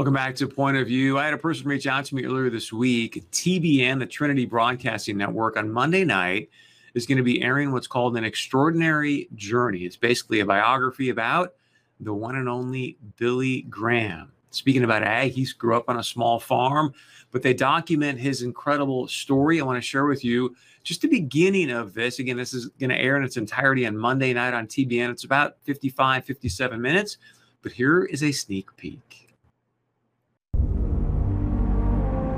Welcome back to Point of View. I had a person reach out to me earlier this week. TBN, the Trinity Broadcasting Network, on Monday night is going to be airing what's called an extraordinary journey. It's basically a biography about the one and only Billy Graham. Speaking about ag, he grew up on a small farm, but they document his incredible story. I want to share with you just the beginning of this. Again, this is going to air in its entirety on Monday night on TBN. It's about 55, 57 minutes, but here is a sneak peek.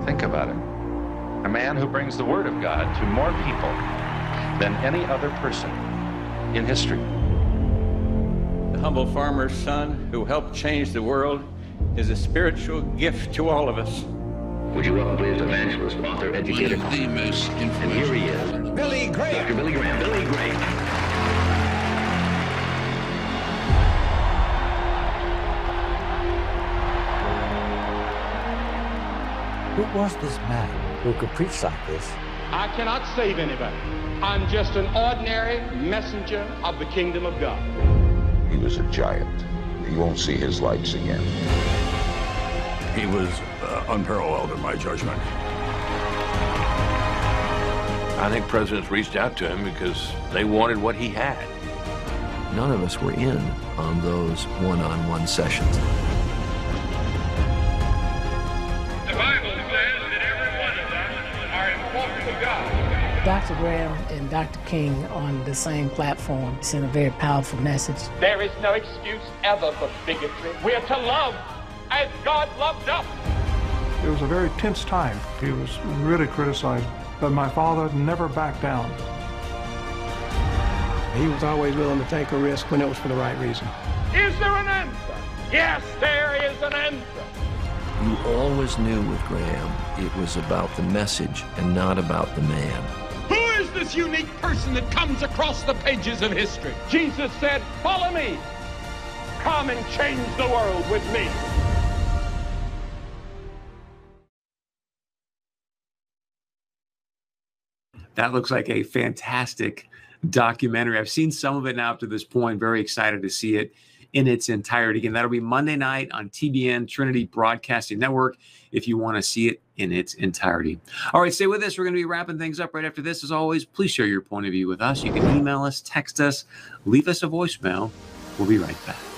Think about it. A man who brings the Word of God to more people than any other person in history. The humble farmer's son who helped change the world is a spiritual gift to all of us. Would you welcome, please, evangelist, author, educator? One of the most influential. And here he is. Billy Graham. Dr. Billy Graham. Billy Graham. Who was this man who could preach like this? I cannot save anybody. I'm just an ordinary messenger of the kingdom of God. He was a giant. You won't see his lights again. He was uh, unparalleled in my judgment. I think presidents reached out to him because they wanted what he had. None of us were in on those one-on-one sessions. Dr. Graham and Dr. King on the same platform sent a very powerful message. There is no excuse ever for bigotry. We are to love as God loved us. It was a very tense time. He was really criticized, but my father never backed down. He was always willing to take a risk when it was for the right reason. Is there an answer? Yes, there is an answer. You always knew with Graham it was about the message and not about the man. Who is this unique person that comes across the pages of history? Jesus said, Follow me. Come and change the world with me. That looks like a fantastic documentary. I've seen some of it now up to this point. Very excited to see it in its entirety. Again, that'll be Monday night on TBN Trinity Broadcasting Network if you want to see it in its entirety. All right, stay with us. We're going to be wrapping things up right after this. As always, please share your point of view with us. You can email us, text us, leave us a voicemail. We'll be right back.